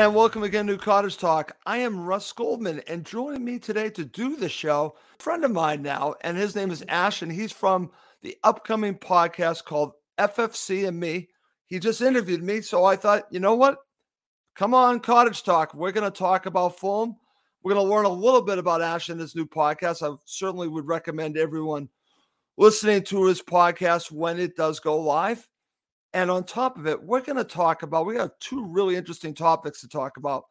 And welcome again to Cottage Talk. I am Russ Goldman, and joining me today to do the show, friend of mine now, and his name is Ash, and he's from the upcoming podcast called FFC and Me. He just interviewed me, so I thought, you know what? Come on, Cottage Talk. We're going to talk about Fulham. We're going to learn a little bit about Ash in his new podcast. I certainly would recommend everyone listening to his podcast when it does go live. And on top of it, we're going to talk about, we have two really interesting topics to talk about.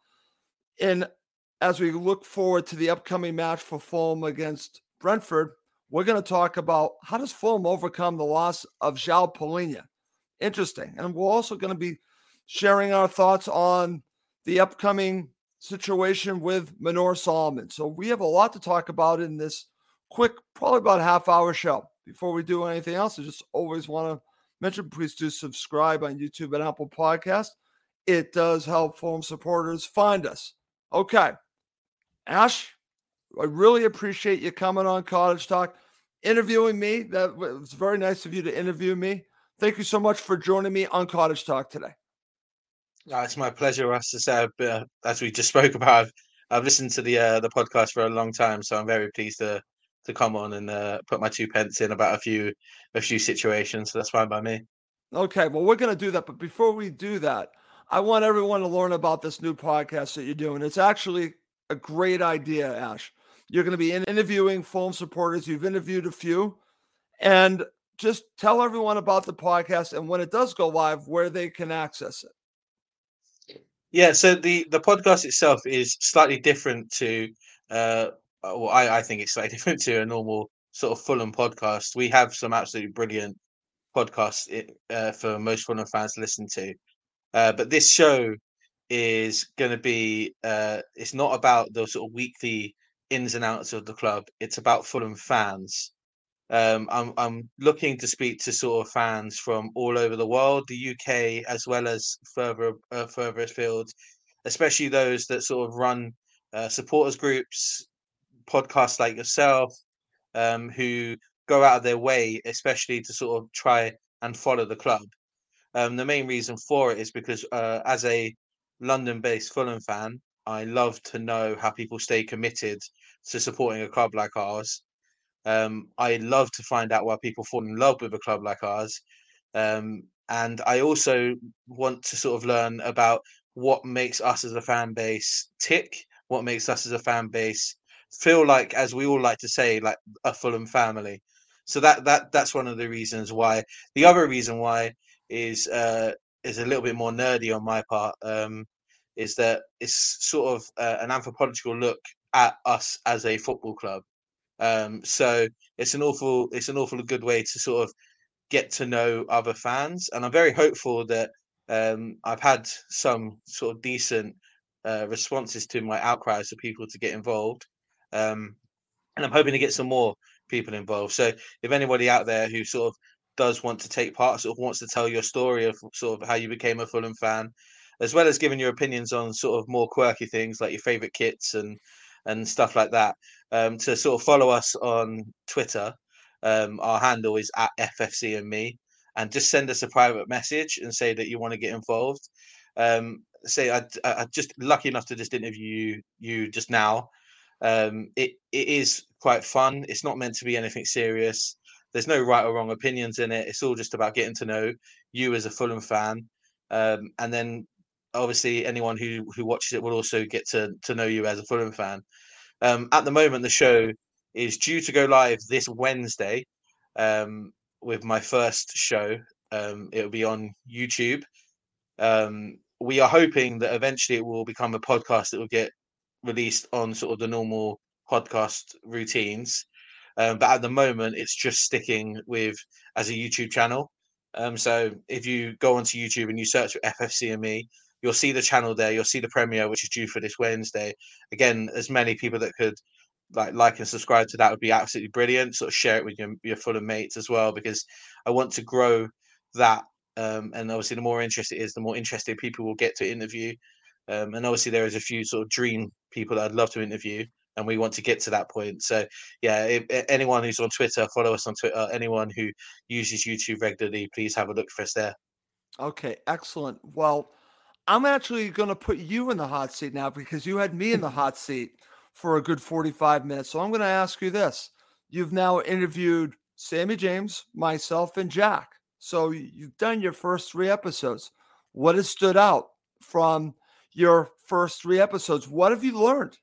And as we look forward to the upcoming match for Fulham against Brentford, we're going to talk about how does Fulham overcome the loss of João Palhinha. Interesting. And we're also going to be sharing our thoughts on the upcoming situation with Manor Solomon. So we have a lot to talk about in this quick, probably about half hour show. Before we do anything else, I just always want to mention, please do subscribe on YouTube and Apple Podcast. It does help Fulham supporters find us. Okay. Ash, I really appreciate you coming on Cottage Talk, interviewing me. That was very nice of you to interview me. Thank you so much for joining me on Cottage Talk today. Oh, it's my pleasure, Russ. To say, uh, as we just spoke about, I've, I've listened to the uh, the podcast for a long time, so I'm very pleased to to come on and uh, put my two pence in about a few a few situations. So that's fine by me. Okay, well, we're going to do that. But before we do that, I want everyone to learn about this new podcast that you're doing. It's actually a great idea, Ash. You're going to be interviewing Fulham supporters. You've interviewed a few. And just tell everyone about the podcast and when it does go live, where they can access it. Yeah, so the the podcast itself is slightly different to uh, well, I, I think it's slightly different to a normal sort of Fulham podcast. We have some absolutely brilliant podcasts uh, for most Fulham fans to listen to, uh, but this show is going to be. Uh, it's not about the sort of weekly ins and outs of the club. It's about Fulham fans. Um, I'm I'm looking to speak to sort of fans from all over the world, the UK as well as further uh, further afield, especially those that sort of run uh, supporters groups podcasts like yourself um, who go out of their way, especially to sort of try and follow the club. Um, the main reason for it is because uh, as a London-based Fulham fan, I love to know how people stay committed to supporting a club like ours. Um, I love to find out why people fall in love with a club like ours. Um, and I also want to sort of learn about what makes us as a fan base tick, what makes us as a fan base feel like, as we all like to say, like a Fulham family. So that that that's one of the reasons why. The other reason why is uh, is a little bit more nerdy on my part. Um, is that it's sort of uh, an anthropological look at us as a football club. Um, so it's an awful it's an awful good way to sort of get to know other fans, and I'm very hopeful that um, I've had some sort of decent uh, responses to my outcries for people to get involved. Um, and I'm hoping to get some more people involved. So if anybody out there who sort of does want to take part, sort of wants to tell your story of sort of how you became a Fulham fan, as well as giving your opinions on sort of more quirky things like your favorite kits and and stuff like that. Um, to sort of follow us on Twitter, um, our handle is at FFC and me, and just send us a private message and say that you want to get involved. Um, say I, I just lucky enough to just interview you, you just now. Um, it it is quite fun. It's not meant to be anything serious. There's no right or wrong opinions in it. It's all just about getting to know you as a Fulham fan, um, and then obviously anyone who who watches it will also get to to know you as a Fulham fan. Um, at the moment, the show is due to go live this Wednesday um, with my first show. Um, it'll be on YouTube. Um, we are hoping that eventually it will become a podcast that will get released on sort of the normal podcast routines. Um, but at the moment, it's just sticking with as a YouTube channel. Um, so if you go onto YouTube and you search for FFC and me, you'll see the channel there. You'll see the premiere, which is due for this Wednesday. Again, as many people that could like like and subscribe to that would be absolutely brilliant. Sort of share it with your your Fulham mates as well, because I want to grow that. Um, and obviously, the more interest it is, the more interested people will get to interview. Um, and obviously, there is a few sort of dream people I'd love to interview, and we want to get to that point. So, yeah, if, anyone who's on Twitter, follow us on Twitter. Anyone who uses YouTube regularly, please have a look for us there. Okay, excellent. Well, I'm actually going to put you in the hot seat now because you had me in the hot seat for a good 45 minutes. So I'm going to ask you this. You've now interviewed Sammy James, myself, and Jack. So you've done your first three episodes. What has stood out from your first three episodes? What have you learned?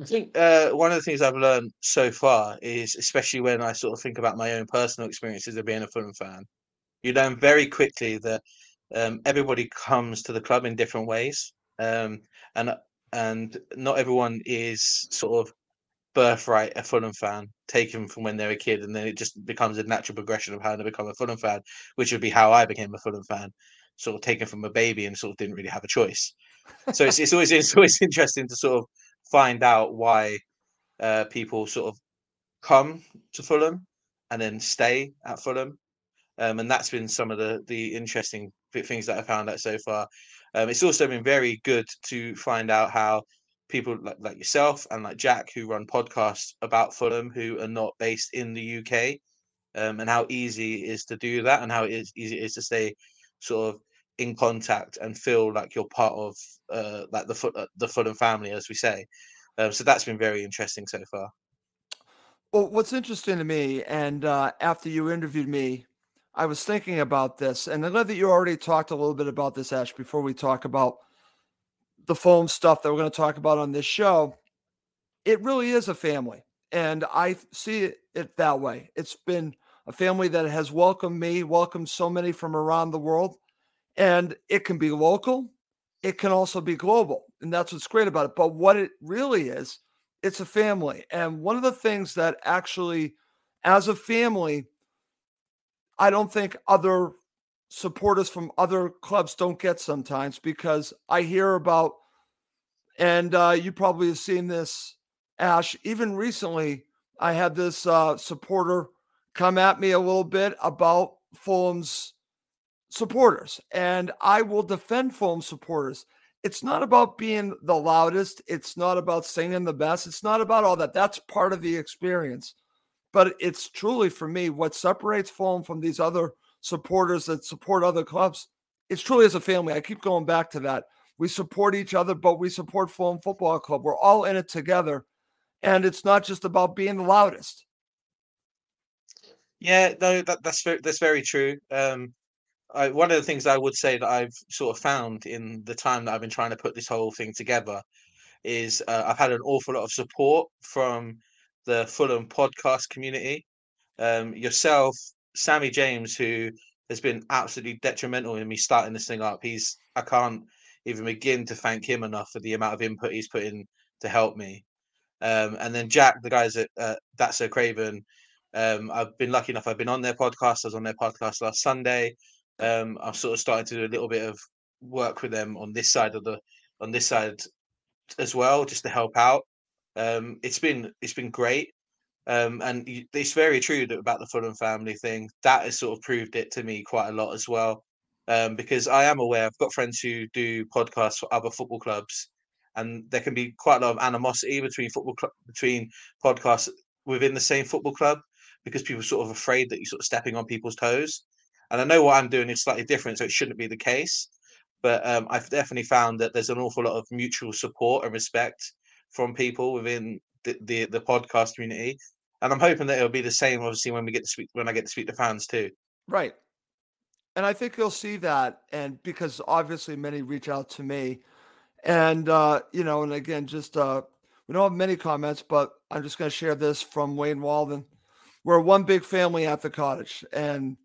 I think uh, one of the things I've learned so far is, especially when I sort of think about my own personal experiences of being a Fulham fan, you learn very quickly that um, everybody comes to the club in different ways, um, and and not everyone is sort of birthright a Fulham fan, taken from when they're a kid, and then it just becomes a natural progression of how to become a Fulham fan, which would be how I became a Fulham fan, sort of taken from a baby and sort of didn't really have a choice. So it's it's always it's always interesting to sort of find out why uh, people sort of come to Fulham and then stay at Fulham, um, and that's been some of the the interesting things that I found out so far. Um, it's also been very good to find out how people like, like yourself and like Jack, who run podcasts about Fulham, who are not based in the UK, um, and how easy it is to do that, and how it is easy it is to stay sort of in contact and feel like you're part of uh, like the uh, the Fulham family, as we say. Um, so that's been very interesting so far. Well, what's interesting to me, and uh, after you interviewed me, I was thinking about this, and I'm glad that you already talked a little bit about this, Ash, before we talk about the foam stuff that we're going to talk about on this show. It really is a family, and I see it that way. It's been a family that has welcomed me, welcomed so many from around the world, and it can be local, it can also be global, and that's what's great about it. But what it really is, it's a family, and one of the things that actually, as a family, I don't think other supporters from other clubs don't get sometimes because I hear about, and uh, you probably have seen this, Ash. Even recently, I had this uh, supporter come at me a little bit about Fulham's supporters, and I will defend Fulham supporters. It's not about being the loudest. It's not about singing the best. It's not about all that. That's part of the experience. But it's truly for me what separates Fulham from these other supporters that support other clubs. It's truly as a family. I keep going back to that. We support each other, but we support Fulham Football Club. We're all in it together. And it's not just about being the loudest. Yeah, no, that, that's that's very true. Um, I, one of the things I would say that I've sort of found in the time that I've been trying to put this whole thing together is uh, I've had an awful lot of support from the Fulham podcast community. Um, yourself, Sammy James, who has been absolutely detrimental in me starting this thing up. He's I can't even begin to thank him enough for the amount of input he's put in to help me. Um, and then Jack, the guys at uh, That's So Craven, um, I've been lucky enough. I've been on their podcast. I was on their podcast last Sunday. Um, I'm sort of starting to do a little bit of work with them on this side of the on this side as well, just to help out. Um, it's been it's been great. Um, and it's very true that about the Fulham family thing. That has sort of proved it to me quite a lot as well. Um, because I am aware I've got friends who do podcasts for other football clubs, and there can be quite a lot of animosity between football club between podcasts within the same football club because people are sort of afraid that you're sort of stepping on people's toes. And I know what I'm doing is slightly different, so it shouldn't be the case. But um, I've definitely found that there's an awful lot of mutual support and respect from people within the, the, the podcast community, and I'm hoping that it'll be the same. Obviously, when we get to speak, when I get to speak to fans too. Right, and I think you'll see that, and because obviously many reach out to me, and uh, you know, and again, just uh, we don't have many comments, but I'm just going to share this from Wayne Walden. We're one big family at the cottage, and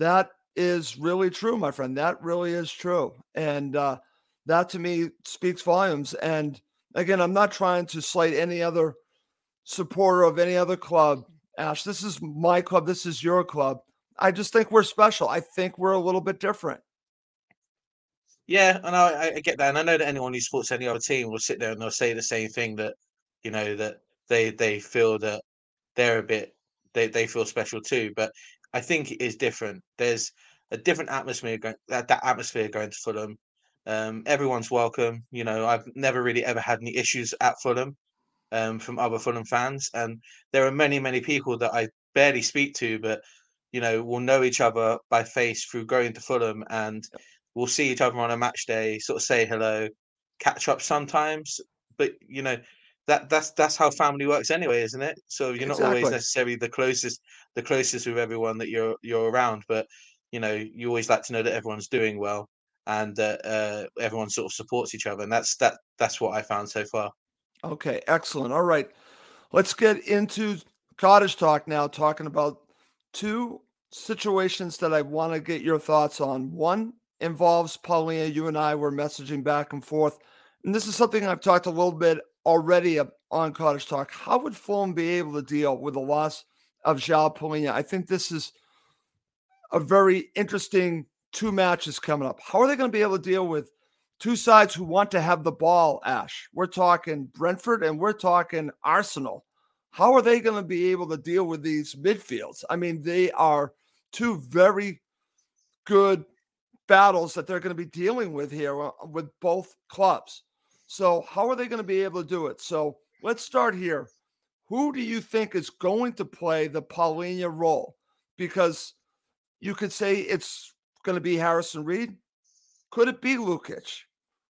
that is really true, my friend. That really is true, and uh, that to me speaks volumes. And again, I'm not trying to slight any other supporter of any other club. Ash, this is my club. This is your club. I just think we're special. I think we're a little bit different. Yeah, and I, I get that, and I know that anyone who supports any other team will sit there and they'll say the same thing that you know that they they feel that they're a bit they they feel special too. But I think it is different. There's a different atmosphere going that, that atmosphere going to Fulham. Um, everyone's welcome. You know, I've never really ever had any issues at Fulham um, from other Fulham fans, and there are many, many people that I barely speak to, but you know, will know each other by face through going to Fulham, and we'll see each other on a match day, sort of say hello, catch up sometimes. But you know, that that's that's how family works anyway, isn't it? So you're not exactly. always necessarily the closest the closest with everyone that you're you're around, but you know, you always like to know that everyone's doing well and that uh, everyone sort of supports each other, and that's that that's what I found so far. Okay, excellent. All right, let's get into cottage talk now. Talking about two situations that I want to get your thoughts on. One involves Palhinha. You and I were messaging back and forth, and this is something I've talked a little bit already on Cottage Talk. How would Fulham be able to deal with the loss of João Palhinha? I think this is a very interesting two matches coming up. How are they going to be able to deal with two sides who want to have the ball, Ash? We're talking Brentford and we're talking Arsenal. How are they going to be able to deal with these midfields? I mean, they are two very good battles that they're going to be dealing with here uh, with both clubs. So, how are they going to be able to do it? So, let's start here. Who do you think is going to play the Palhinha role? Because you could say it's going to be Harrison Reed. Could it be Lukic?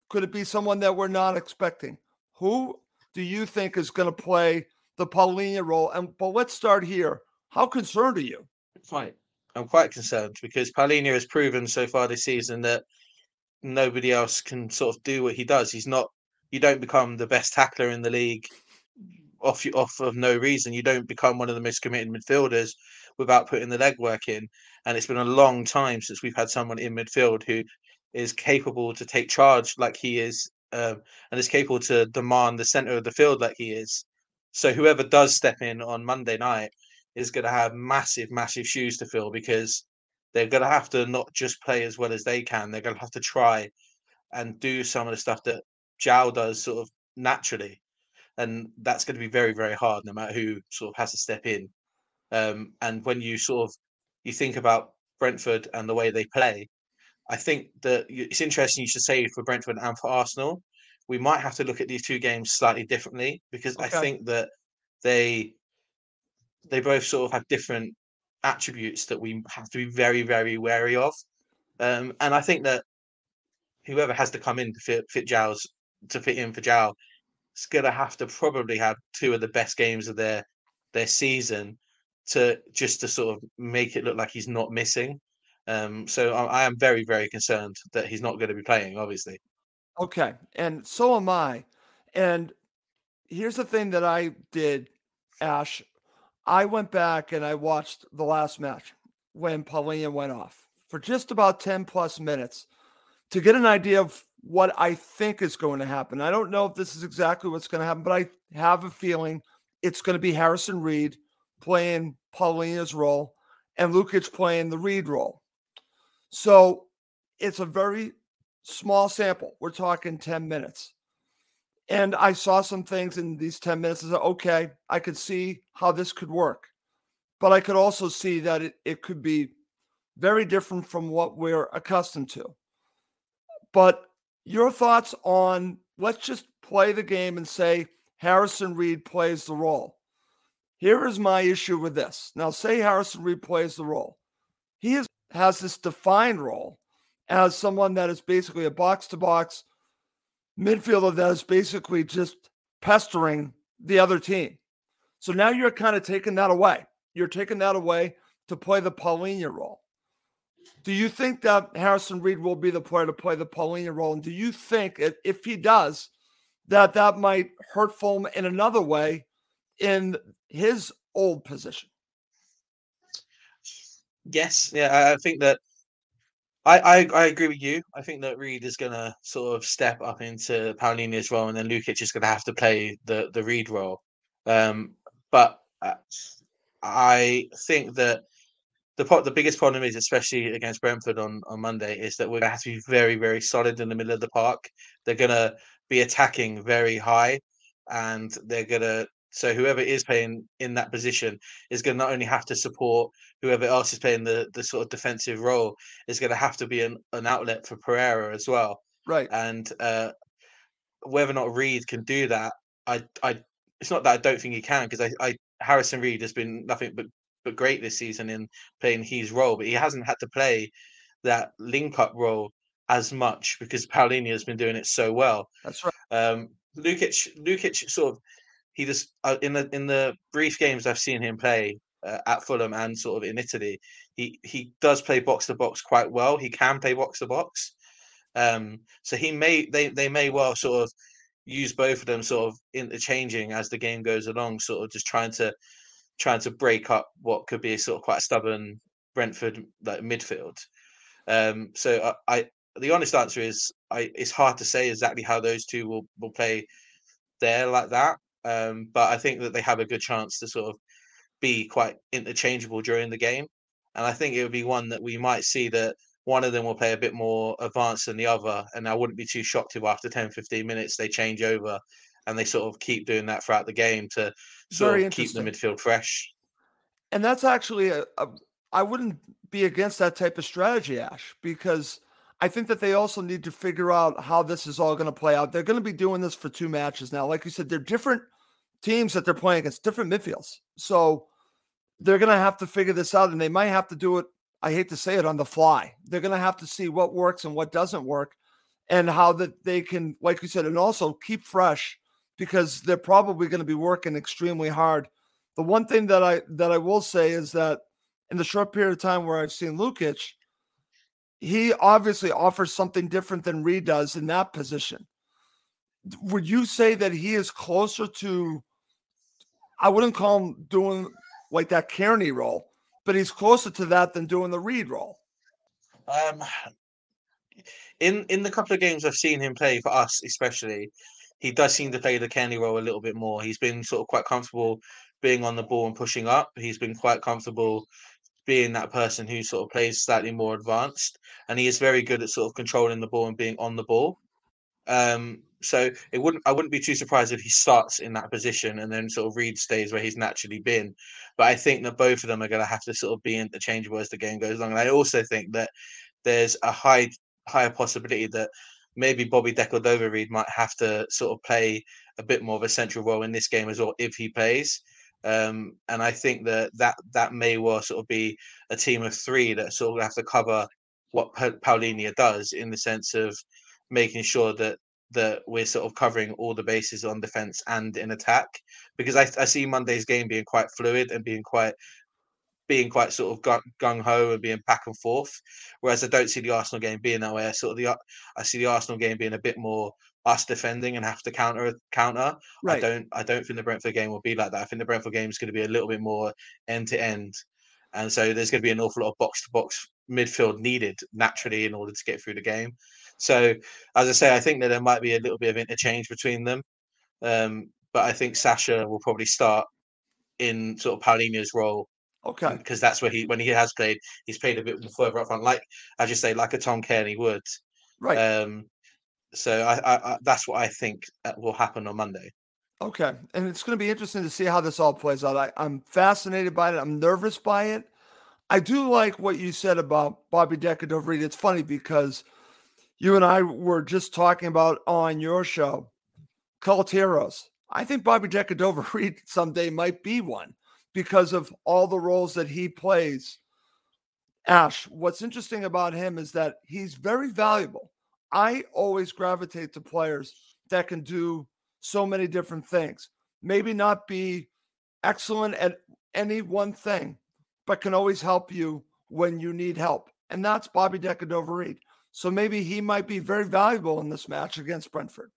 Could it be someone that we're not expecting? Who do you think is going to play the Palhinha role? And but let's start here. How concerned are you? Quite. I'm quite concerned because Palhinha has proven so far this season that nobody else can sort of do what he does. He's not. You don't become the best tackler in the league off off of no reason. You don't become one of the most committed midfielders without putting the legwork in. And it's been a long time since we've had someone in midfield who is capable to take charge like he is, um, and is capable to demand the center of the field like he is. So whoever does step in on Monday night is going to have massive, massive shoes to fill because they're going to have to not just play as well as they can. They're going to have to try and do some of the stuff that João does sort of naturally, and that's going to be very, very hard no matter who sort of has to step in. Um, and when you sort of you think about Brentford and the way they play, I think that it's interesting you should say for Brentford and for Arsenal, we might have to look at these two games slightly differently because okay. I think that they they both sort of have different attributes that we have to be very very wary of, um, and I think that whoever has to come in to fit fit João's to fit in for João is going to have to probably have two of the best games of their their season to just to sort of make it look like he's not missing. Um, so I, I am very, very concerned that he's not going to be playing, obviously. Okay. And so am I. And here's the thing that I did, Ash. I went back and I watched the last match when Palhinha went off for just about 10 plus minutes to get an idea of what I think is going to happen. I don't know if this is exactly what's going to happen, but I have a feeling it's going to be Harrison Reed playing Palhinha's role and Lukic playing the Reed role. So it's a very small sample. We're talking 10 minutes. And I saw some things in these 10 minutes and said, okay, I could see how this could work. But I could also see that it, it could be very different from what we're accustomed to. But your thoughts on let's just play the game and say Harrison Reed plays the role. Here is my issue with this. Now, say Harrison Reed plays the role. He is, has this defined role as someone that is basically a box to box midfielder that is basically just pestering the other team. So now you're kind of taking that away. You're taking that away to play the Palhinha role. Do you think that Harrison Reed will be the player to play the Palhinha role? And do you think if, if he does, that that might hurt Fulham in another way in his old position? Yes, yeah, I think that I, I, I agree with you. I think that Reed is going to sort of step up into Palhinha's role, and then Lukic is going to have to play the the Reed role. Um, but uh, I think that the the biggest problem is, especially against Brentford on, on Monday, is that we're going to have to be very very solid in the middle of the park. They're going to be attacking very high, and they're going to so whoever is playing in that position is going to not only have to support whoever else is playing the the sort of defensive role, is going to have to be an, an outlet for Pereira as well. Right. And uh, whether or not Reed can do that, I I it's not that I don't think he can because I, I Harrison Reed has been nothing but but great this season in playing his role, but he hasn't had to play that link up role as much because Palhinha has been doing it so well. That's right. Um, Lukic, Lukic sort of he just uh, in the in the brief games I've seen him play uh, at Fulham and sort of in Italy, he he does play box to box quite well. He can play box to box, um, so he may they they may well sort of use both of them sort of interchanging as the game goes along, sort of just trying to trying to break up what could be a sort of quite stubborn Brentford like midfield. Um, so I, I the honest answer is I it's hard to say exactly how those two will will play there like that. Um, but I think that they have a good chance to sort of be quite interchangeable during the game. And I think it would be one that we might see that one of them will play a bit more advanced than the other. And I wouldn't be too shocked if after 10, 15 minutes they change over and they sort of keep doing that throughout the game to sort Very of keep the midfield fresh. And that's actually a, a I wouldn't be against that type of strategy, Ash, because I think that they also need to figure out how this is all going to play out. They're going to be doing this for two matches now. Like you said, they're different teams that they're playing against, different midfields. So they're going to have to figure this out, and they might have to do it. I hate to say it on the fly. They're going to have to see what works and what doesn't work, and how that they can, like you said, and also keep fresh because they're probably going to be working extremely hard. The one thing that I that I will say is that in the short period of time where I've seen Lukic – he obviously offers something different than Reed does in that position. Would you say that he is closer to? I wouldn't call him doing like that Cairney role, but he's closer to that than doing the Reed role. Um, in in the couple of games I've seen him play for us, especially, he does seem to play the Cairney role a little bit more. He's been sort of quite comfortable being on the ball and pushing up. He's been quite comfortable being that person who sort of plays slightly more advanced, and he is very good at sort of controlling the ball and being on the ball. Um, so it wouldn't I wouldn't be too surprised if he starts in that position and then sort of Reed stays where he's naturally been. But I think that both of them are going to have to sort of be interchangeable as the game goes along. And I also think that there's a high higher possibility that maybe Bobby Decordova-Reid might have to sort of play a bit more of a central role in this game as well if he plays. Um, and I think that, that that may well sort of be a team of three that sort of have to cover what pa- Palhinha does in the sense of making sure that that we're sort of covering all the bases on defense and in attack because I, I see Monday's game being quite fluid and being quite being quite sort of gung ho and being back and forth, whereas I don't see the Arsenal game being that way. I sort of the I see the Arsenal game being a bit more us defending and have to counter counter. Right. I don't I don't think the Brentford game will be like that. I think the Brentford game is going to be a little bit more end to end. And so there's going to be an awful lot of box to box midfield needed naturally in order to get through the game. So as I say, I think that there might be a little bit of interchange between them. Um, but I think Sasha will probably start in sort of Palhinha's role. Okay. Because that's where he when he has played, he's played a bit further up front, like I just say, like a Tom Cairney would. Right. Um, So I, I, I that's what I think uh, will happen on Monday. Okay. And it's going to be interesting to see how this all plays out. I, I'm fascinated by it. I'm nervous by it. I do like what you said about Bobby Decordova-Reid. It's funny because you and I were just talking about on your show, cult heroes. I think Bobby Decordova-Reid someday might be one because of all the roles that he plays. Ash, what's interesting about him is that he's very valuable. I always gravitate to players that can do so many different things. Maybe not be excellent at any one thing, but can always help you when you need help. And that's Bobby Decordova-Reid. So maybe he might be very valuable in this match against Brentford.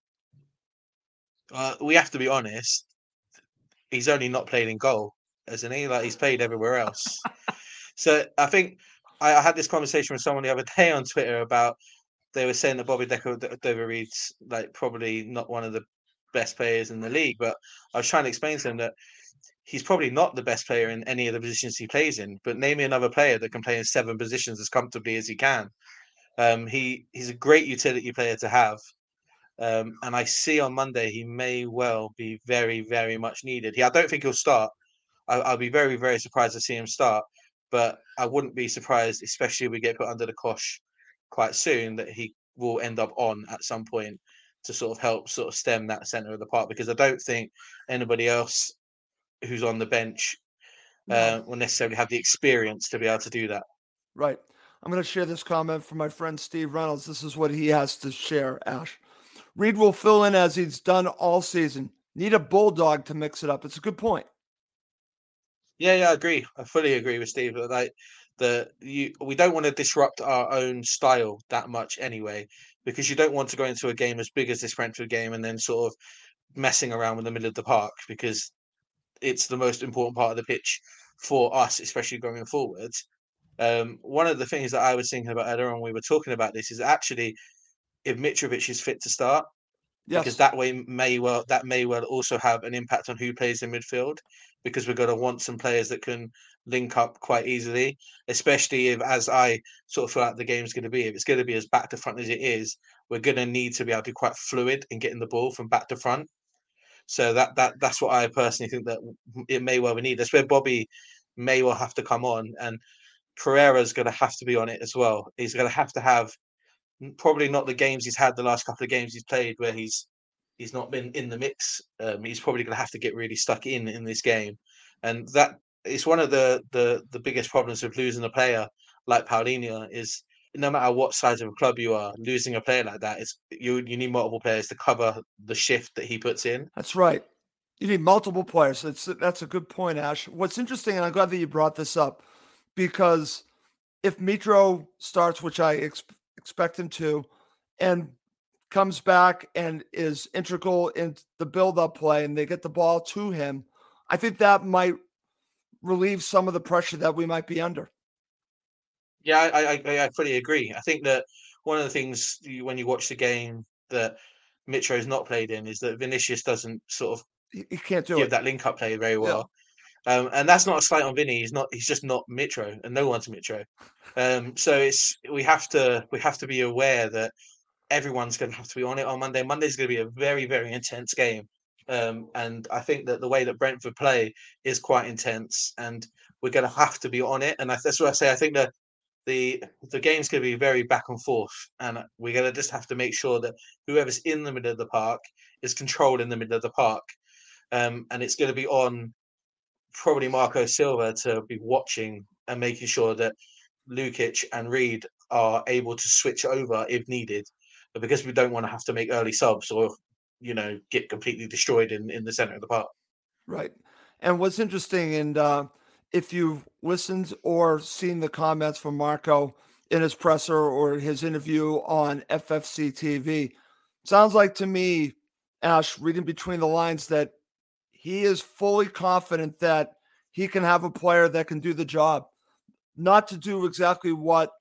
Uh, we have to be honest. He's only not played in goal, hasn't he? Like he's played everywhere else. so I think I, I, had this conversation with someone the other day on Twitter about they were saying that Bobby Decordova-Reid's like probably not one of the best players in the league, but I was trying to explain to them that he's probably not the best player in any of the positions he plays in. But name me another player that can play in seven positions as comfortably as he can. Um, he he's a great utility player to have. Um, and I see on Monday he may well be very, very much needed. He, I don't think he'll start. I, I'll be very, very surprised to see him start. But I wouldn't be surprised, especially if we get put under the cosh quite soon, that he will end up on at some point to sort of help sort of stem that center of the park because I don't think anybody else who's on the bench uh, will necessarily have the experience to be able to do that. Right. I'm going to share this comment from my friend Steve Reynolds. This is what he has to share, Ash. Reid will fill in as he's done all season. Need a bulldog to mix it up. It's a good point. Yeah, yeah, I agree. I fully agree with Steve. Like the you, we don't want to disrupt our own style that much anyway, because you don't want to go into a game as big as this Brentford game and then sort of messing around in the middle of the park because it's the most important part of the pitch for us, especially going forwards. Um, one of the things that I was thinking about earlier on, we were talking about this, is actually if Mitrovic is fit to start, yes. because that way may well that may well also have an impact on who plays in midfield, because we're going to want some players that can link up quite easily, especially if, as I sort of feel like the game's going to be, if it's going to be as back to front as it is, we're going to need to be able to be quite fluid in getting the ball from back to front. So that that that's what I personally think that it may well be need. That's where Bobby may well have to come on, and Pereira's going to have to be on it as well. He's going to have to have probably not the games he's had the last couple of games he's played where he's he's not been in the mix. Um, he's probably going to have to get really stuck in in this game, and that is one of the the the biggest problems with losing a player like Palhinha is no matter what size of a club you are, losing a player like that is you you need multiple players to cover the shift that he puts in. That's right. You need multiple players. That's that's a good point, Ash. What's interesting, and I'm glad that you brought this up, because if Mitro starts, which I ex- expect him to, and comes back and is integral in the build-up play, and they get the ball to him, I think that might relieve some of the pressure that we might be under. Yeah, I, I, I fully agree. I think that one of the things you, when you watch the game that Mitro's not played in is that Vinicius doesn't sort of he can't do give it. that link up play very well. Um, and that's not a slight on Vinny. He's not. He's just not Mitro, and no one's Mitro. Um, so it's we have to we have to be aware that everyone's going to have to be on it on Monday. Monday's going to be a very very intense game, um, and I think that the way that Brentford play is quite intense, and we're going to have to be on it. And that's what I say. I think that the the game's going to be very back and forth, and we're going to just have to make sure that whoever's in the middle of the park is controlled in the middle of the park, um, and it's going to be on probably Marco Silva to be watching and making sure that Lukic and Reed are able to switch over if needed, but because we don't want to have to make early subs or you know get completely destroyed in in the center of the park. Right, and what's interesting and. Uh if you've listened or seen the comments from Marco in his presser or his interview on FFC TV, sounds like to me, Ash, reading between the lines, that he is fully confident that he can have a player that can do the job. Not to do exactly what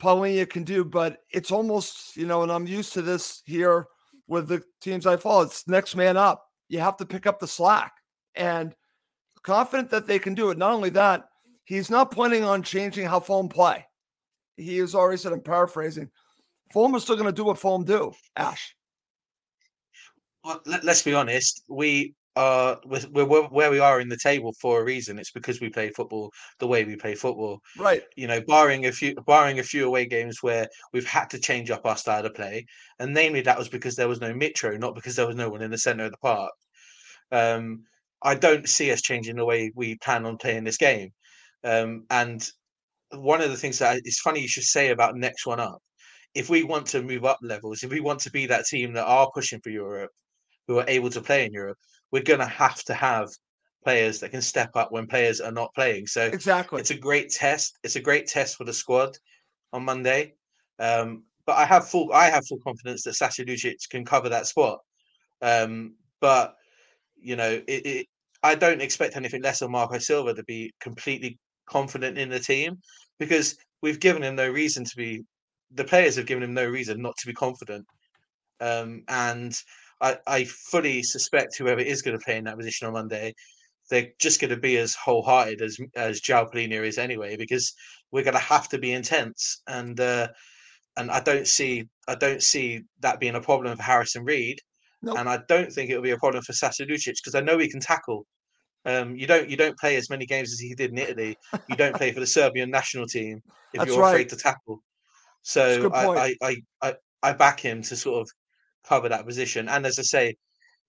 Palhinha can do, but it's almost, you know, and I'm used to this here with the teams I follow. It's next man up. You have to pick up the slack. And confident that they can do it. Not only that, he's not planning on changing how Fulham play. He has already said, I'm paraphrasing, Fulham is still going to do what Fulham do. Ash. Well, let, us be honest. We are we're, we're where we are in the table for a reason. It's because we play football the way we play football. Right. You know, barring a few barring a few away games where we've had to change up our style of play, and namely that was because there was no Mitro, not because there was no one in the centre of the park. Um, I don't see us changing the way we plan on playing this game. Um, and one of the things that is funny you should say about next one up, if we want to move up levels, if we want to be that team that are pushing for Europe, who are able to play in Europe, we're going to have to have players that can step up when players are not playing. So exactly, it's a great test. It's a great test for the squad on Monday. Um, but I have full I have full confidence that Sasa Lukic can cover that spot. Um, but you know, it, it, I don't expect anything less of Marco Silva to be completely confident in the team because we've given him no reason to be. The players have given him no reason not to be confident, um, and I, I fully suspect whoever is going to play in that position on Monday, they're just going to be as wholehearted as as João Palhinha is anyway, because we're going to have to be intense, and uh, and I don't see I don't see that being a problem for Harrison Reed, nope. and I don't think it'll be a problem for Sasa Lukic because I know he can tackle. Um, you don't you don't play as many games as he did in Italy. You don't play for the Serbian national team if That's you're right. afraid to tackle. So I, I, I I back him to sort of cover that position. And as I say,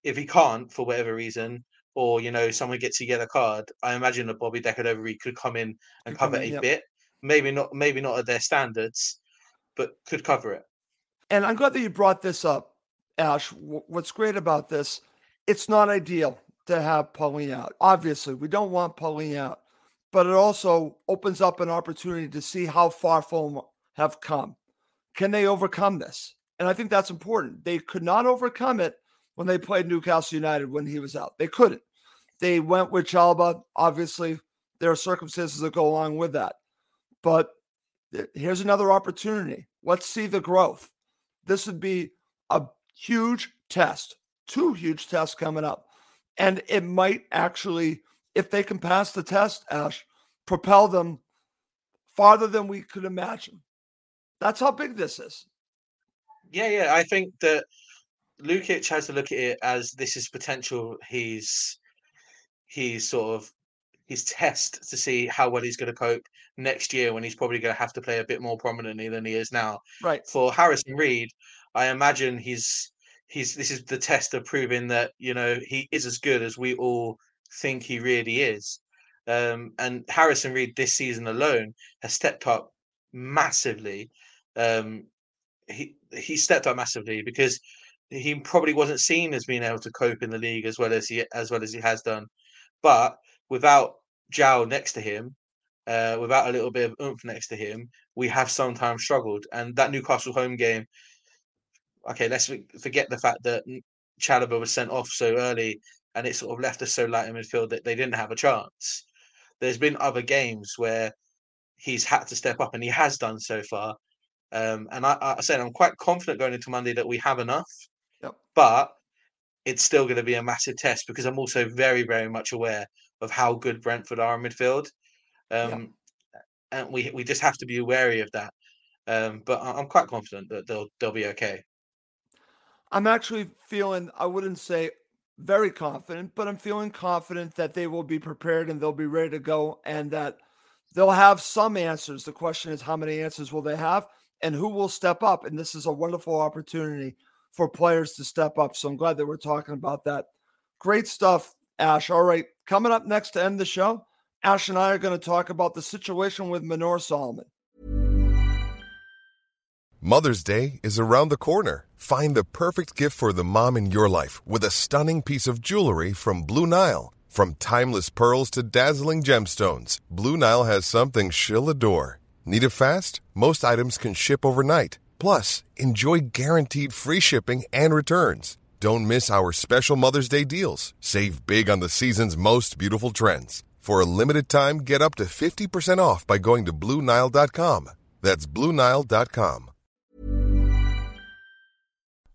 if he can't for whatever reason, or you know someone gets a yellow card, I imagine that Bobby Decordova could come in and could cover in, a yep. bit. Maybe not, maybe not at their standards, but could cover it. And I'm glad that you brought this up, Ash. What's great about this, it's not ideal to have Palhinha out. Obviously, we don't want Palhinha out, but it also opens up an opportunity to see how far Fulham have come. Can they overcome this? And I think that's important. They could not overcome it when they played Newcastle United when he was out. They couldn't. They went with Chalobah. Obviously, there are circumstances that go along with that. But here's another opportunity. Let's see the growth. This would be a huge test, two huge tests coming up. And it might actually, if they can pass the test, Ash, propel them farther than we could imagine. That's how big this is. Yeah, yeah. I think that Lukic has to look at it as this is potential. He's he's sort of his test to see how well he's going to cope next year when he's probably going to have to play a bit more prominently than he is now. Right. For Harrison Reed, I imagine he's he's this is the test of proving that you know he is as good as we all think he really is. Um, and Harrison Reed this season alone has stepped up massively. Um, he he stepped up massively because he probably wasn't seen as being able to cope in the league as well as he as well as he has done. But without João next to him, uh, without a little bit of oomph next to him, we have sometimes struggled. And that Newcastle home game, okay, let's forget the fact that Chalobah was sent off so early and it sort of left us so light in midfield that they didn't have a chance. There's been other games where he's had to step up and he has done so far. Um, and I, I said I'm quite confident going into Monday that we have enough. Yep. But it's still going to be a massive test because I'm also very, very much aware of how good Brentford are in midfield. Um, yep. And we we just have to be wary of that. Um, but I'm quite confident that they'll they'll be okay. I'm actually feeling I wouldn't say very confident, but I'm feeling confident that they will be prepared and they'll be ready to go and that they'll have some answers. The question is how many answers will they have? And who will step up. And this is a wonderful opportunity for players to step up. So I'm glad that we're talking about that. Great stuff, Ash. All right, coming up next to end the show, Ash and I are going to talk about the situation with Manor Solomon. Mother's Day is around the corner. Find the perfect gift for the mom in your life with a stunning piece of jewelry from Blue Nile. From timeless pearls to dazzling gemstones, Blue Nile has something she'll adore. Need it fast? Most items can ship overnight. Plus, enjoy guaranteed free shipping and returns. Don't miss our special Mother's Day deals. Save big on the season's most beautiful trends. For a limited time, get up to 50% off by going to Bluenile.com. That's Bluenile.com.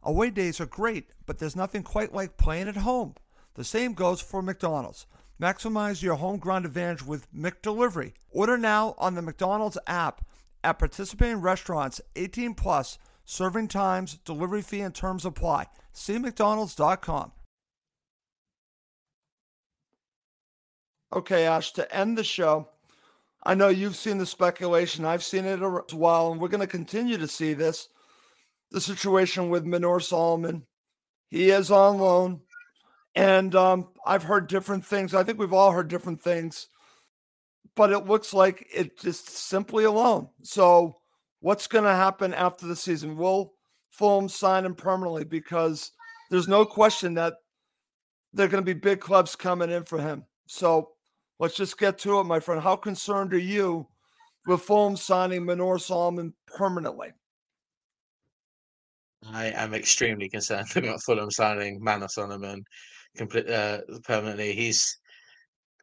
Away days are great, but there's nothing quite like playing at home. The same goes for McDonald's. Maximize your home ground advantage with McDelivery. Order now on the McDonald's app at participating restaurants 18 plus Serving times, delivery fee, and terms apply. See McDonald's.com. Okay, Ash, to end the show, I know you've seen the speculation. I've seen it as well, and we're going to continue to see this. The situation with Manor Solomon. He is on loan. And um, I've heard different things. I think we've all heard different things, but it looks like it's just simply alone. So what's going to happen after the season? Will Fulham sign him permanently? Because there's no question that there are going to be big clubs coming in for him. So let's just get to it, my friend. How concerned are you with Fulham signing Manor Solomon permanently? I am extremely concerned about Fulham signing Manor Solomon complete uh, permanently. He's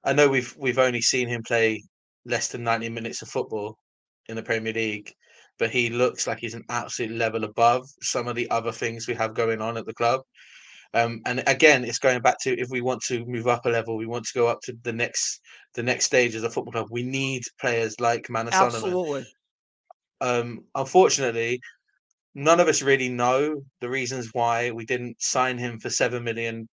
I know we've we've only seen him play less than 90 minutes of football in the Premier League, but he looks like he's an absolute level above some of the other things we have going on at the club. Um, and again, it's going back to if we want to move up a level, we want to go up to the next the next stage as a football club. We need players like Manor Absolutely. Um, unfortunately, none of us really know the reasons why we didn't sign him for seven million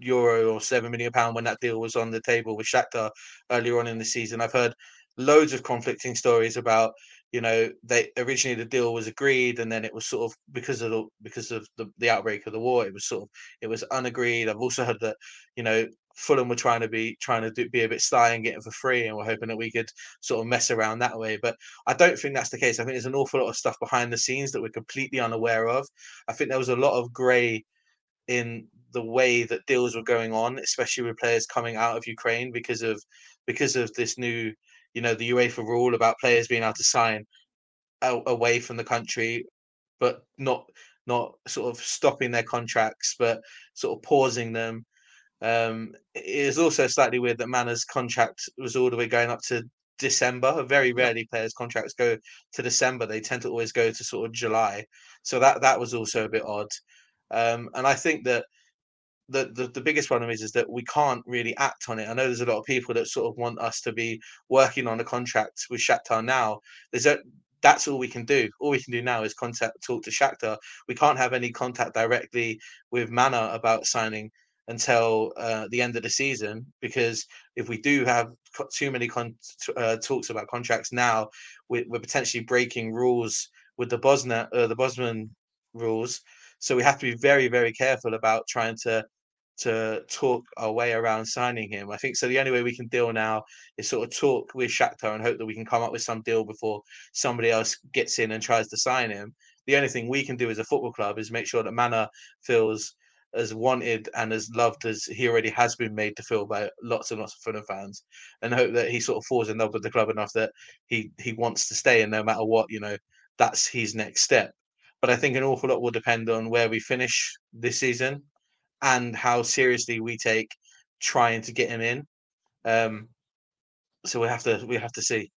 euro or seven million pound when that deal was on the table with Shakhtar earlier on in the season. I've heard loads of conflicting stories about you know they originally the deal was agreed and then it was sort of because of the because of the, the outbreak of the war it was sort of it was unagreed. I've also heard that you know fulham were trying to be trying to do, be a bit sly and get it for free and we're hoping that we could sort of mess around that way. But i don't think that's the case. I think there's an awful lot of stuff behind the scenes that we're completely unaware of. I think there was a lot of gray in the way that deals were going on especially with players coming out of ukraine because of because of this new you know the UEFA rule about players being able to sign away from the country, but not not sort of stopping their contracts, but sort of pausing them. Um, it is also slightly weird that Manor's contract was all the way going up to December. Very rarely players' contracts go to December. They tend to always go to sort of July. So that that was also a bit odd. Um, and I think that the, the, the biggest problem is is that we can't really act on it. I know there's a lot of people that sort of want us to be working on a contract with Shakhtar now. There's a that's all we can do. All we can do now is contact talk to Shakhtar. We can't have any contact directly with Manor about signing until uh, the end of the season because if we do have too many con- uh, talks about contracts now, we're, we're, potentially breaking rules with the Bosnia uh, the Bosman rules. So we have to be very very careful about trying to to talk our way around signing him. I think so. The only way we can deal now is sort of talk with Shakhtar and hope that we can come up with some deal before somebody else gets in and tries to sign him. The only thing we can do as a football club is make sure that Manor feels as wanted and as loved as he already has been made to feel by lots and lots of Fulham fans, and hope that he sort of falls in love with the club enough that he he wants to stay, and no matter what, you know, that's his next step. But I think an awful lot will depend on where we finish this season and how seriously we take trying to get him in. Um, so we have to we have to see.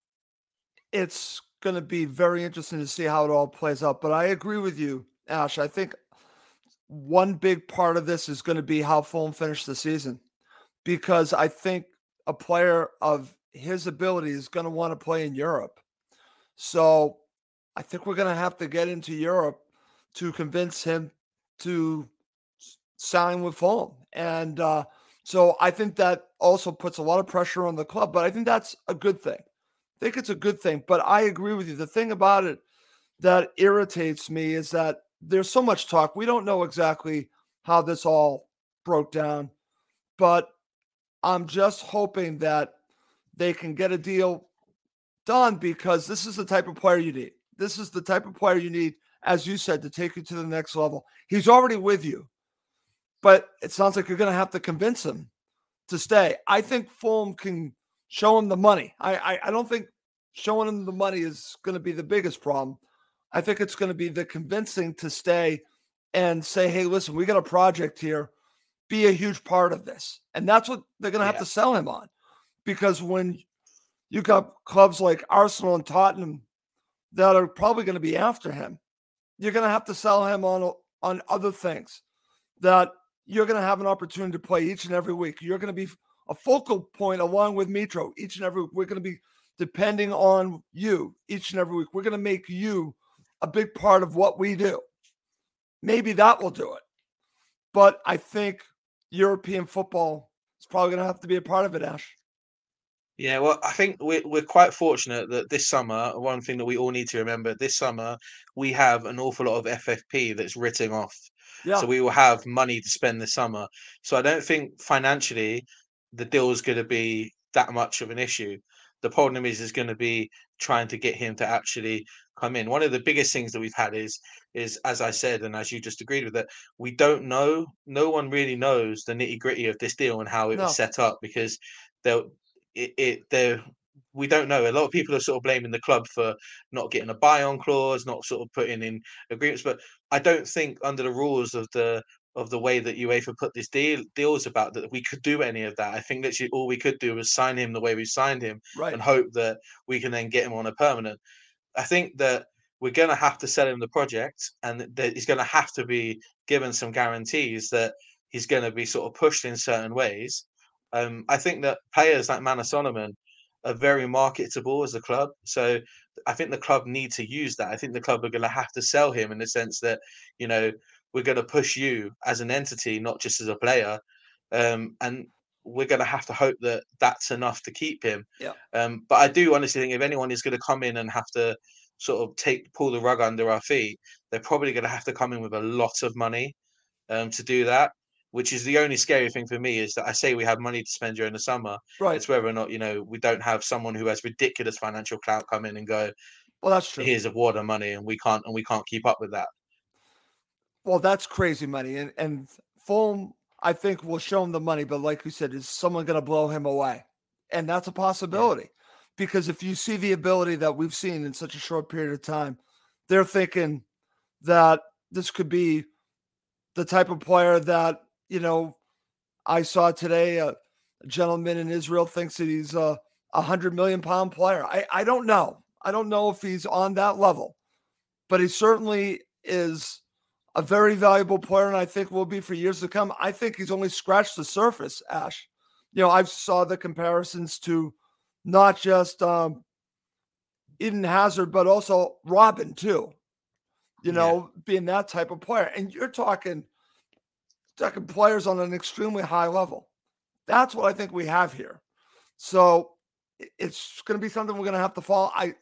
It's going to be very interesting to see how it all plays out. But I agree with you, Ash. I think one big part of this is going to be how Fulham finish the season, because I think a player of his ability is going to want to play in Europe. So I think we're going to have to get into Europe to convince him to sign with Fulham. And uh, so I think that also puts a lot of pressure on the club, but I think that's a good thing. I think it's a good thing. But I agree with you. The thing about it that irritates me is that there's so much talk. We don't know exactly how this all broke down, but I'm just hoping that they can get a deal done because this is the type of player you need. This is the type of player you need, as you said, to take you to the next level. He's already with you but it sounds like you're going to have to convince him to stay. I think Fulham can show him the money. I, I, I don't think showing him the money is going to be the biggest problem. I think it's going to be the convincing to stay and say, hey, listen, we got a project here. Be a huge part of this. And that's what they're going to have yeah. to sell him on. Because when you got clubs like Arsenal and Tottenham that are probably going to be after him, you're going to have to sell him on on other things that you're going to have an opportunity to play each and every week. You're going to be a focal point along with Mitro each and every week. We're going to be depending on you each and every week. We're going to make you a big part of what we do. Maybe that will do it. But I think European football is probably going to have to be a part of it, Ash. Yeah, well, I think we're we're quite fortunate that this summer, one thing that we all need to remember, this summer we have an awful lot of FFP that's written off. Yeah. So we will have money to spend this summer. So I don't think financially the deal is going to be that much of an issue. The problem is is going to be trying to get him to actually come in. One of the biggest things that we've had is is as I said, and as you just agreed with it, we don't know. No one really knows the nitty gritty of this deal and how it No. was set up because there it, it there we don't know. A lot of people are sort of blaming the club for not getting a buy-on clause, not sort of putting in agreements. But I don't think under the rules of the of the way that UEFA put this deal deals about that we could do any of that. I think literally all we could do was sign him the way we signed him Right. and hope that we can then get him on a permanent. I think that we're going to have to sell him the project, and that he's going to have to be given some guarantees that he's going to be sort of pushed in certain ways. Um, I think that players like Manor Solomon are very marketable as a club, so I think the club need to use that. I think the club are going to have to sell him in the sense that you know we're going to push you as an entity, not just as a player, um, and we're going to have to hope that that's enough to keep him. Yeah. Um, but I do honestly think if anyone is going to come in and have to sort of take pull the rug under our feet, they're probably going to have to come in with a lot of money um, to do that. Which is the only scary thing for me is that I say we have money to spend during the summer. Right. It's whether or not you know we don't have someone who has ridiculous financial clout come in and go, Well, that's true. "Here's a wad of money," and we can't and we can't keep up with that. Well, that's crazy money. And and Fulham, I think, will show him the money. But like you said, is someone going to blow him away? And that's a possibility. Because if you see the ability that we've seen in such a short period of time, they're thinking that this could be the type of player that, you know, I saw today a, gentleman in Israel thinks that he's a, a hundred million pound player. I, I don't know. I don't know if he's on that level, but he certainly is a very valuable player, and I think will be for years to come. I think he's only scratched the surface, Ash. You know, I've saw the comparisons to not just um, Eden Hazard, but also Robben too. You Yeah. know, being that type of player, and you're talking talking players on an extremely high level. That's what I think we have here. So it's going to be something we're going to have to follow. I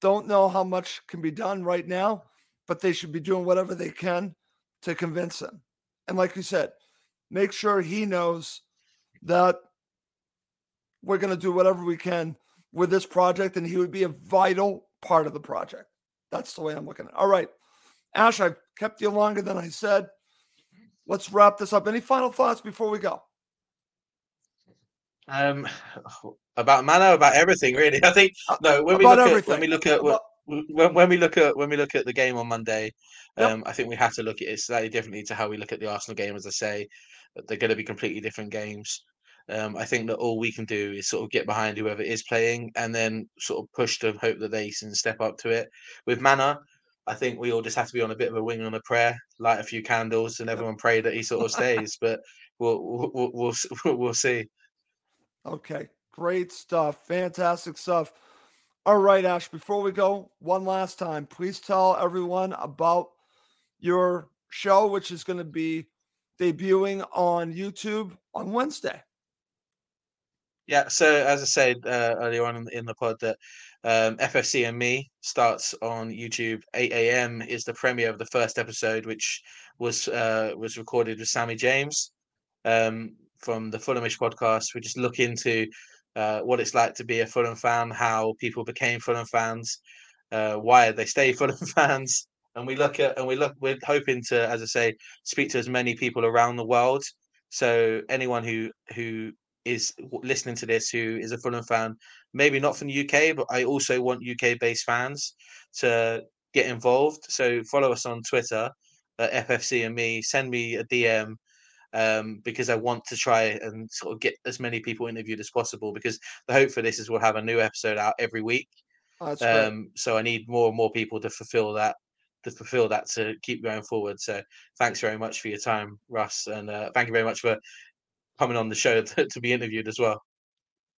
don't know how much can be done right now, but they should be doing whatever they can to convince him. And like you said, make sure he knows that we're going to do whatever we can with this project, and he would be a vital part of the project. That's the way I'm looking at it. All right. Ash, I've kept you longer than I said. Let's wrap this up. Any final thoughts before we go? Um, about Manor, about everything really. I think no. When we Uh, look at when we look at About- when, when we look at when we look at the game on Monday, Yep. um, I think we have to look at it slightly differently to how we look at the Arsenal game. As I say, they're going to be completely different games. Um, I think that all we can do is sort of get behind whoever is playing and then sort of push to hope that they can step up to it. With Manor, I think we all just have to be on a bit of a wing on a prayer, light a few candles, and everyone pray that he sort of stays. But we'll we'll we'll, we'll, we'll see. Okay, great stuff. Fantastic stuff. All right, Ash, before we go, one last time, please tell everyone about your show, which is going to be debuting on YouTube on Wednesday. Yeah, so as I said uh, earlier on in the, pod, that um, FFC and me starts on YouTube. 8 a.m. is the premiere of the first episode, which was uh, was recorded with Sammy James um, from the Fulhamish podcast. We just look into uh, what it's like to be a Fulham fan, how people became Fulham fans, uh, why they stay Fulham fans, and we look at and we look. We're hoping to, as I say, speak to as many people around the world. So anyone who who is listening to this who is a Fulham fan, maybe not from the UK, but I also want UK based fans to get involved. So follow us on Twitter at FFC and me. Send me a DM um, because I want to try and sort of get as many people interviewed as possible. Because the hope for this is we'll have a new episode out every week. Oh. Um, so I need more and more people to fulfill that to fulfill that to keep going forward. So thanks very much for your time, Russ, and uh, thank you very much for coming on the show to, to be interviewed as well.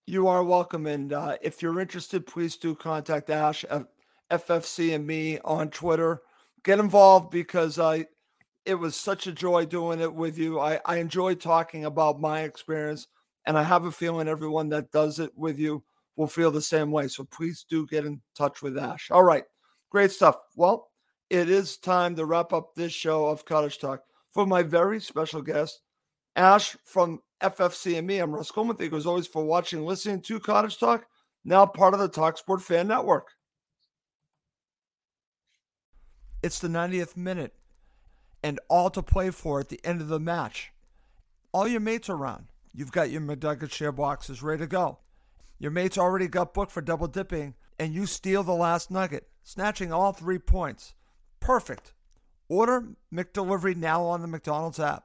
You are welcome. And uh, if you're interested, please do contact Ash at FFC and me on Twitter. Get involved because I it was such a joy doing it with you. I, I enjoy talking about my experience, and I have a feeling everyone that does it with you will feel the same way. So please do get in touch with Ash. All right, great stuff. Well, it is time to wrap up this show of Cottage Talk for my very special guest, Ash from FFCME. I'm Russ Coleman. Thank you as always for watching, listening to Cottage Talk, now part of the Talk Sport Fan Network. It's the 90th minute and all to play for at the end of the match. All your mates are around. You've got your McNugget share boxes ready to go. Your mates already got booked for double dipping, and you steal the last nugget, snatching all three points. Perfect. Order McDelivery now on the McDonald's app.